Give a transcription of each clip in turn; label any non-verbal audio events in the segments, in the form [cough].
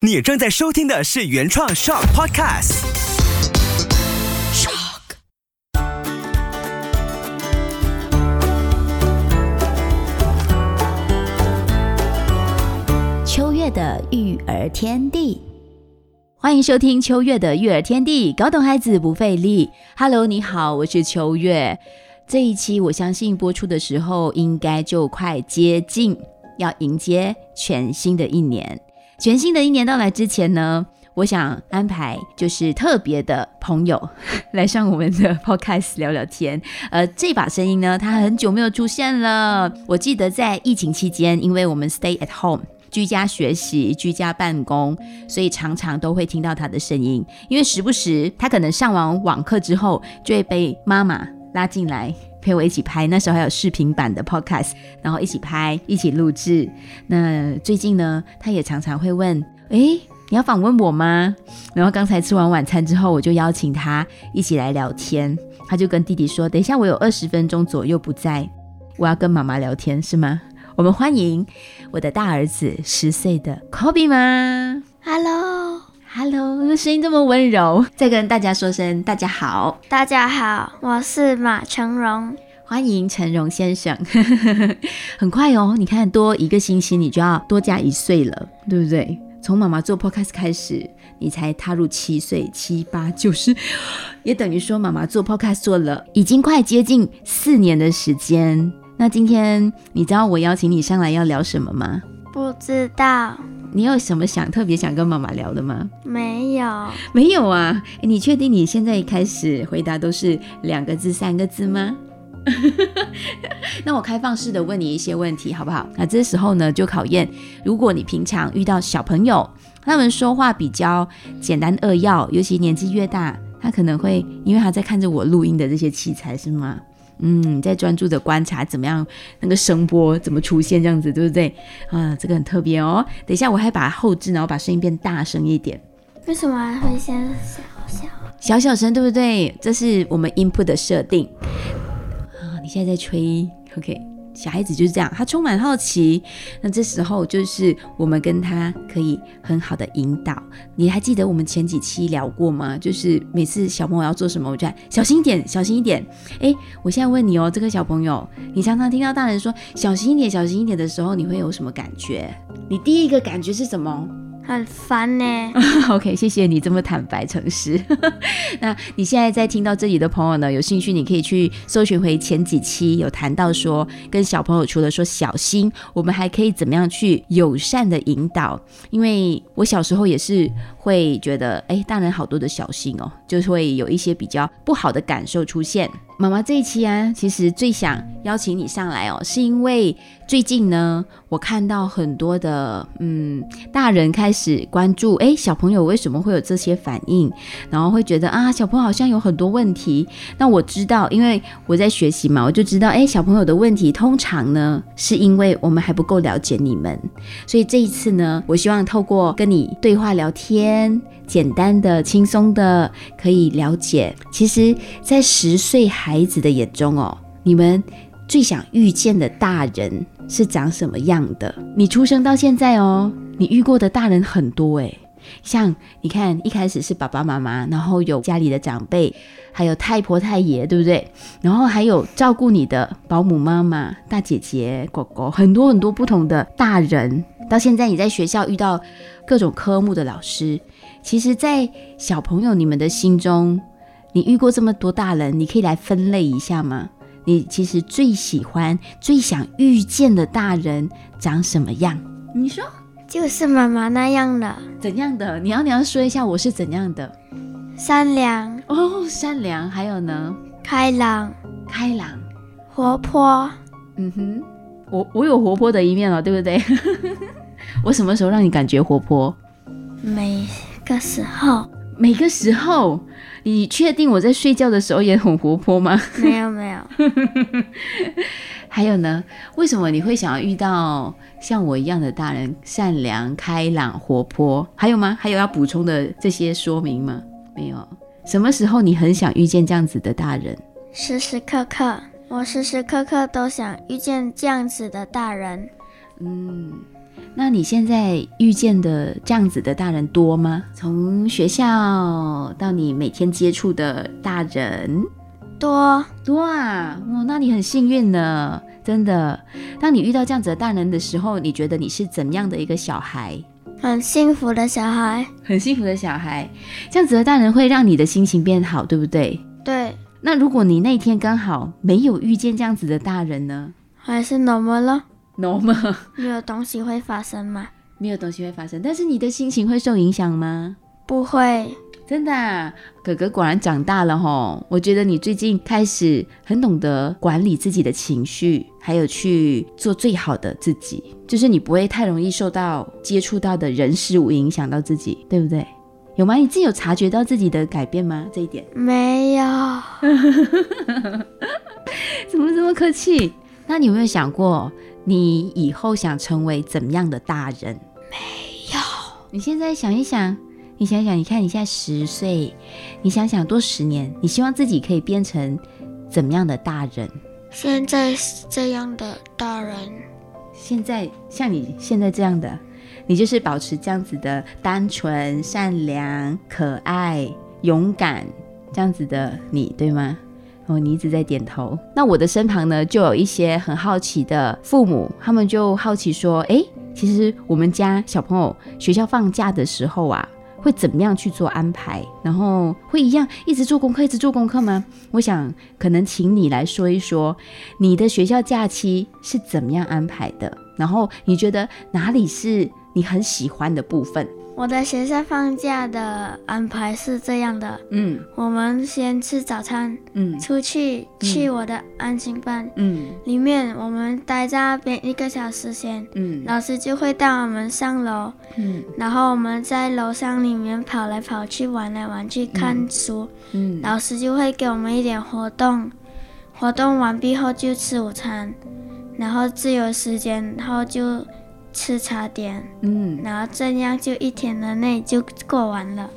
你正在收听的是原创 Shock Podcast。Shock。秋月的育儿天地，欢迎收听秋月的育儿天地，搞懂孩子不费力。Hello，你好，我是秋月。这一期我相信播出的时候，应该就快接近要迎接全新的一年。全新的一年到来之前呢，我想安排就是特别的朋友 [laughs] 来上我们的 [laughs] podcast 聊聊天。呃，这把声音呢，他很久没有出现了。我记得在疫情期间，因为我们 stay at home。居家学习、居家办公，所以常常都会听到他的声音。因为时不时他可能上完网课之后，就会被妈妈拉进来陪我一起拍。那时候还有视频版的 podcast，然后一起拍、一起录制。那最近呢，他也常常会问：“诶，你要访问我吗？”然后刚才吃完晚餐之后，我就邀请他一起来聊天。他就跟弟弟说：“等一下，我有二十分钟左右不在，我要跟妈妈聊天，是吗？”我们欢迎我的大儿子十岁的 Kobe 吗？Hello，Hello，声音这么温柔，再跟大家说声大家好。大家好，我是马成荣，欢迎成荣先生。[laughs] 很快哦，你看多一个星期，你就要多加一岁了，对不对？从妈妈做 Podcast 开始，你才踏入七岁，七八九十，也等于说妈妈做 Podcast 做了已经快接近四年的时间。那今天你知道我邀请你上来要聊什么吗？不知道。你有什么想特别想跟妈妈聊的吗？没有，没有啊。你确定你现在一开始回答都是两个字、三个字吗？[laughs] 那我开放式的问你一些问题好不好？那这时候呢，就考验如果你平常遇到小朋友，他们说话比较简单扼要，尤其年纪越大，他可能会因为他在看着我录音的这些器材，是吗？嗯，在专注的观察怎么样，那个声波怎么出现这样子，对不对？啊，这个很特别哦。等一下我还把后置，然后把声音变大声一点。为什么会先小小小小声，对不对？这是我们 input 的设定。啊，你现在在吹，OK。小孩子就是这样，他充满好奇。那这时候就是我们跟他可以很好的引导。你还记得我们前几期聊过吗？就是每次小朋友要做什么，我就小心一点，小心一点。哎，我现在问你哦，这个小朋友，你常常听到大人说小心一点，小心一点的时候，你会有什么感觉？你第一个感觉是什么？很烦呢。[laughs] OK，谢谢你这么坦白诚实。[laughs] 那你现在在听到这里的朋友呢，有兴趣你可以去搜寻回前几期有谈到说，跟小朋友除了说小心，我们还可以怎么样去友善的引导？因为我小时候也是会觉得，哎，大人好多的小心哦，就是会有一些比较不好的感受出现。妈妈这一期啊，其实最想邀请你上来哦，是因为最近呢，我看到很多的嗯大人开始关注，哎，小朋友为什么会有这些反应，然后会觉得啊，小朋友好像有很多问题。那我知道，因为我在学习嘛，我就知道，哎，小朋友的问题通常呢，是因为我们还不够了解你们，所以这一次呢，我希望透过跟你对话聊天。简单的、轻松的，可以了解。其实，在十岁孩孩子的眼中哦，你们最想遇见的大人是长什么样的？你出生到现在哦，你遇过的大人很多诶。像你看，一开始是爸爸妈妈，然后有家里的长辈，还有太婆太爷，对不对？然后还有照顾你的保姆妈妈、大姐姐、狗狗，很多很多不同的大人。到现在，你在学校遇到各种科目的老师。其实，在小朋友你们的心中，你遇过这么多大人，你可以来分类一下吗？你其实最喜欢、最想遇见的大人长什么样？你说，就是妈妈那样的。怎样的？你要你要说一下我是怎样的？善良哦，善良。还有呢？开朗，开朗，活泼。嗯哼，我我有活泼的一面了，对不对？[laughs] 我什么时候让你感觉活泼？每。个时候，每个时候，你确定我在睡觉的时候也很活泼吗？没有没有。[laughs] 还有呢？为什么你会想要遇到像我一样的大人，善良、开朗、活泼？还有吗？还有要补充的这些说明吗？没有。什么时候你很想遇见这样子的大人？时时刻刻，我时时刻刻都想遇见这样子的大人。嗯。那你现在遇见的这样子的大人多吗？从学校到你每天接触的大人多多啊！哦，那你很幸运呢，真的。当你遇到这样子的大人的时候，你觉得你是怎样的一个小孩？很幸福的小孩。很幸福的小孩，这样子的大人会让你的心情变好，对不对？对，那如果你那天刚好没有遇见这样子的大人呢还是 normal 了，？normal，没有东西会发生吗？没有东西会发生，但是你的心情会受影响吗？不会，真的啊、哥哥果然长大了吼。我觉得你最近开始很懂得管理自己的情绪，还有去做最好的自己，就是你不会太容易受到接触到的人事物影响到自己，对不对？有吗？你自己有察觉到自己的改变吗？这一点没有。[laughs] 怎么这么客气？那你有没有想过，你以后想成为怎么样的大人？没有。你现在想一想，你想想，你看你现在十岁，你想想多十年，你希望自己可以变成怎么样的大人？现在是这样的大人，现在像你现在这样的，你就是保持这样子的单纯、善良、可爱、勇敢这样子的你，对吗？哦，你一直在点头。那我的身旁呢，就有一些很好奇的父母，他们就好奇说：“诶，其实我们家小朋友学校放假的时候啊，会怎么样去做安排？然后会一样一直做功课，一直做功课吗？”我想可能请你来说一说，你的学校假期是怎么样安排的？然后你觉得哪里是你很喜欢的部分？我的学校放假的安排是这样的：嗯。我们先吃早餐，嗯。出去去我的安心班。嗯。里面我们待在那边一个小时先，嗯。老师就会带我们上楼，嗯。然后我们在楼上里面跑来跑去，玩来玩去，看书。嗯。老师就会给我们一点活动，活动完毕后就吃午餐，然后自由时间后就吃茶点，嗯，然后这样就一天的内就过完了。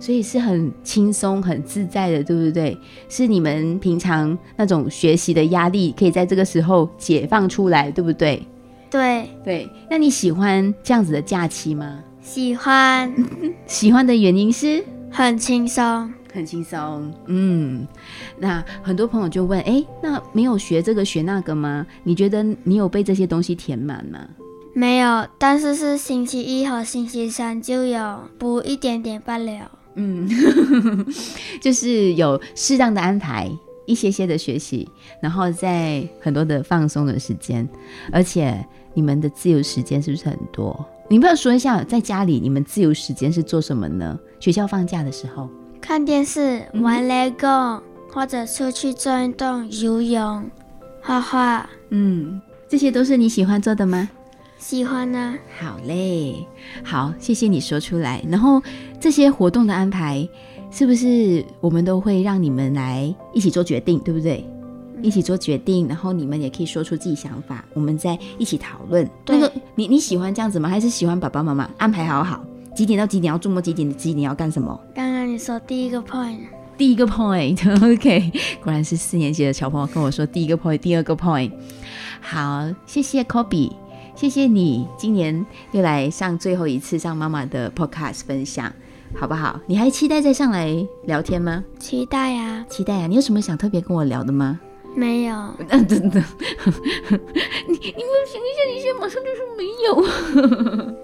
所以是很轻松、很自在的，对不对？是你们平常那种学习的压力，可以在这个时候解放出来，对不对？对，对。那你喜欢这样子的假期吗？喜欢，[laughs] 喜欢的原因是很轻松。很轻松，嗯。那很多朋友就问，诶，那没有学这个学那个吗？你觉得你有被这些东西填满吗？没有，但是是星期一和星期三就有补一点点罢了。嗯，[laughs] 就是有适当的安排，一些些的学习，然后在很多的放松的时间，而且你们的自由时间是不是很多？你不要说一下，在家里你们自由时间是做什么呢？学校放假的时候，看电视、玩 LEGO，、或者出去做运动、游泳、画画，嗯，这些都是你喜欢做的吗？喜欢呢。好嘞，好，谢谢你说出来。然后这些活动的安排，是不是我们都会让你们来一起做决定，对不对？一起做决定，然后你们也可以说出自己想法，我们再一起讨论。对那个，你你喜欢这样子吗？还是喜欢爸爸妈妈安排好好几点到几点要做么？几点几点要干什么？刚刚你说第一个 point，第一个 point，OK，[laughs] 果然是四年级的小朋友跟我说第一个 point，第二个 point。好，谢谢 Kobe，谢谢你今年又来上最后一次上妈妈的 podcast 分享，好不好？你还期待再上来聊天吗？期待呀、期待啊！你有什么想特别跟我聊的吗？没有，嗯，真的，你你没有想一下，你现在马上就说没有。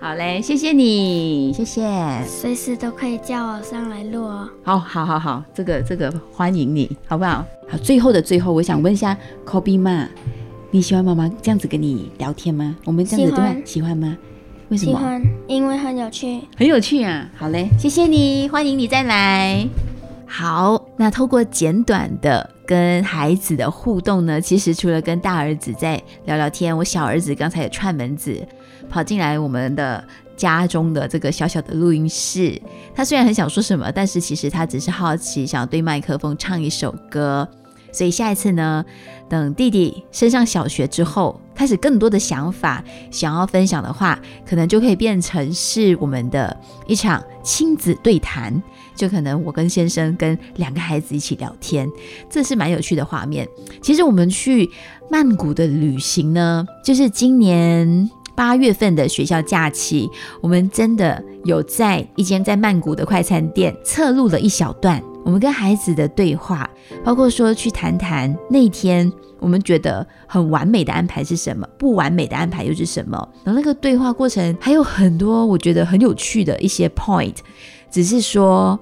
[laughs] 好嘞，谢谢你，谢谢。随时都可以叫我上来录哦。好，好，好，好，这个这个欢迎你，好不好？好，最后的最后，我想问一下 Kobe 妈，你喜欢妈妈这样子跟你聊天吗？我们这样子对吧？喜欢吗？为什么？喜欢，因为很有趣。很有趣啊！好嘞，谢谢你，欢迎你再来。好，那透过简短的跟孩子的互动呢，其实除了跟大儿子在聊聊天，我小儿子刚才也串门子跑进来我们的家中的这个小小的录音室。他虽然很想说什么，但是其实他只是好奇，想要对麦克风唱一首歌。所以下一次呢，等弟弟升上小学之后，开始更多的想法想要分享的话，可能就可以变成是我们的一场亲子对谈。就可能我跟先生跟两个孩子一起聊天，这是蛮有趣的画面。其实我们去曼谷的旅行呢，就是今年八月份的学校假期，我们真的有在一间在曼谷的快餐店侧录了一小段我们跟孩子的对话，包括说去谈谈那天我们觉得很完美的安排是什么，不完美的安排又是什么。然后那个对话过程还有很多我觉得很有趣的一些 point。只是说，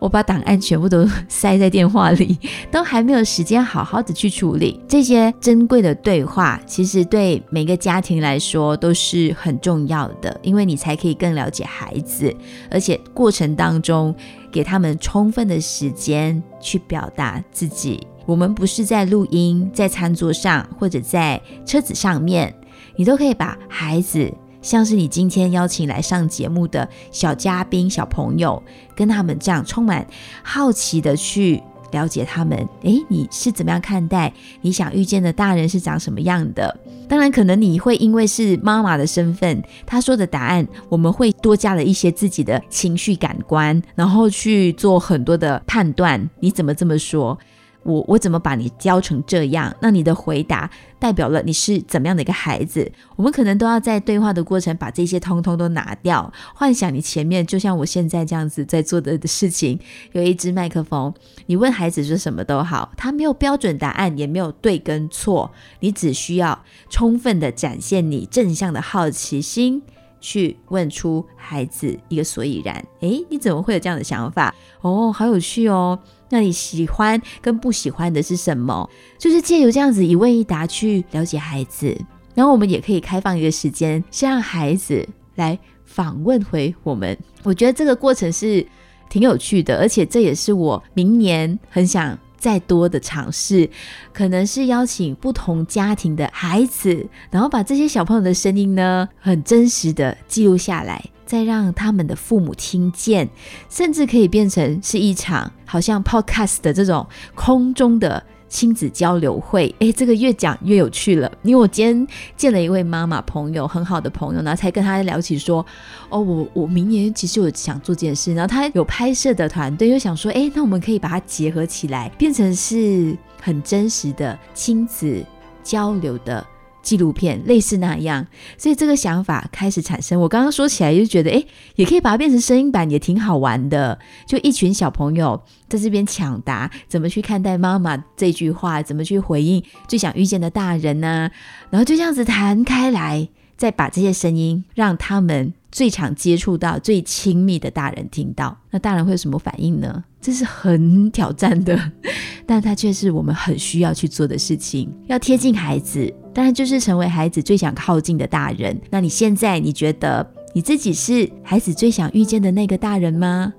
我把档案全部都塞在电话里，都还没有时间好好的去处理这些珍贵的对话。其实对每个家庭来说都是很重要的，因为你才可以更了解孩子，而且过程当中给他们充分的时间去表达自己。我们不是在录音，在餐桌上或者在车子上面，你都可以把孩子。像是你今天邀请来上节目的小嘉宾、小朋友，跟他们这样充满好奇的去了解他们。诶，你是怎么样看待你想遇见的大人是长什么样的？当然，可能你会因为是妈妈的身份，他说的答案，我们会多加了一些自己的情绪感官，然后去做很多的判断。你怎么这么说？我我怎么把你教成这样？那你的回答代表了你是怎么样的一个孩子？我们可能都要在对话的过程把这些通通都拿掉，幻想你前面就像我现在这样子在做的事情，有一支麦克风，你问孩子说什么都好，他没有标准答案，也没有对跟错，你只需要充分的展现你正向的好奇心。去问出孩子一个所以然，诶，你怎么会有这样的想法？哦，好有趣哦。那你喜欢跟不喜欢的是什么？就是借由这样子一问一答去了解孩子，然后我们也可以开放一个时间，先让孩子来访问回我们。我觉得这个过程是挺有趣的，而且这也是我明年很想。再多的尝试，可能是邀请不同家庭的孩子，然后把这些小朋友的声音呢，很真实的记录下来，再让他们的父母听见，甚至可以变成是一场好像 podcast 的这种空中的。亲子交流会，诶，这个越讲越有趣了。因为我今天见了一位妈妈朋友，很好的朋友，然后才跟他聊起说，哦，我我明年其实我想做这件事，然后他有拍摄的团队，又想说，诶，那我们可以把它结合起来，变成是很真实的亲子交流的。纪录片类似那样，所以这个想法开始产生。我刚刚说起来就觉得，哎，也可以把它变成声音版，也挺好玩的。就一群小朋友在这边抢答，怎么去看待妈妈这句话，怎么去回应最想遇见的大人呢？然后就这样子谈开来，再把这些声音让他们最常接触到、最亲密的大人听到，那大人会有什么反应呢？这是很挑战的，[laughs] 但它却是我们很需要去做的事情，要贴近孩子。当然，就是成为孩子最想靠近的大人。那你现在你觉得你自己是孩子最想遇见的那个大人吗？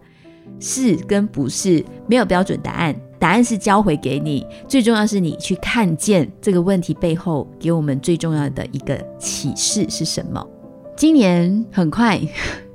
是跟不是没有标准答案，答案是交回给你。最重要是你去看见这个问题背后给我们最重要的一个启示是什么。今年很快。[laughs]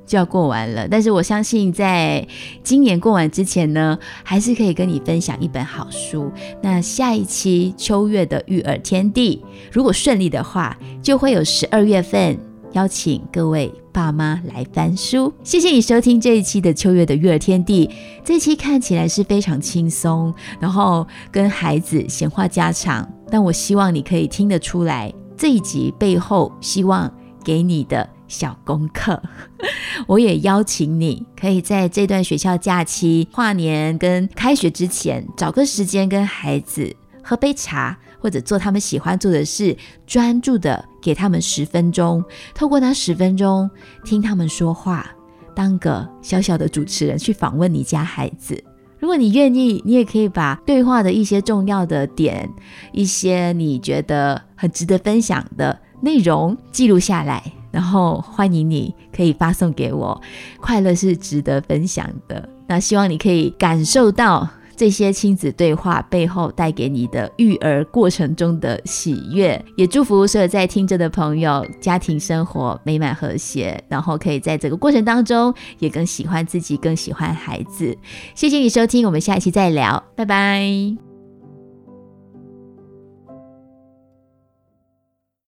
就要过完了，但是我相信在今年过完之前呢，还是可以跟你分享一本好书。那下一期秋月的育儿天地，如果顺利的话，就会有十二月份邀请各位爸妈来翻书。谢谢你收听这一期的秋月的育儿天地，这一期看起来是非常轻松，然后跟孩子闲话家常，但我希望你可以听得出来这一集背后希望给你的。小功课，[laughs] 我也邀请你，可以在这段学校假期、跨年跟开学之前，找个时间跟孩子喝杯茶，或者做他们喜欢做的事，专注的给他们十分钟，透过那十分钟听他们说话，当个小小的主持人去访问你家孩子。如果你愿意，你也可以把对话的一些重要的点，一些你觉得很值得分享的内容记录下来。然后欢迎你可以发送给我，快乐是值得分享的。那希望你可以感受到这些亲子对话背后带给你的育儿过程中的喜悦，也祝福所有在听着的朋友家庭生活美满和谐，然后可以在这个过程当中也更喜欢自己，更喜欢孩子。谢谢你收听，我们下一期再聊，拜拜。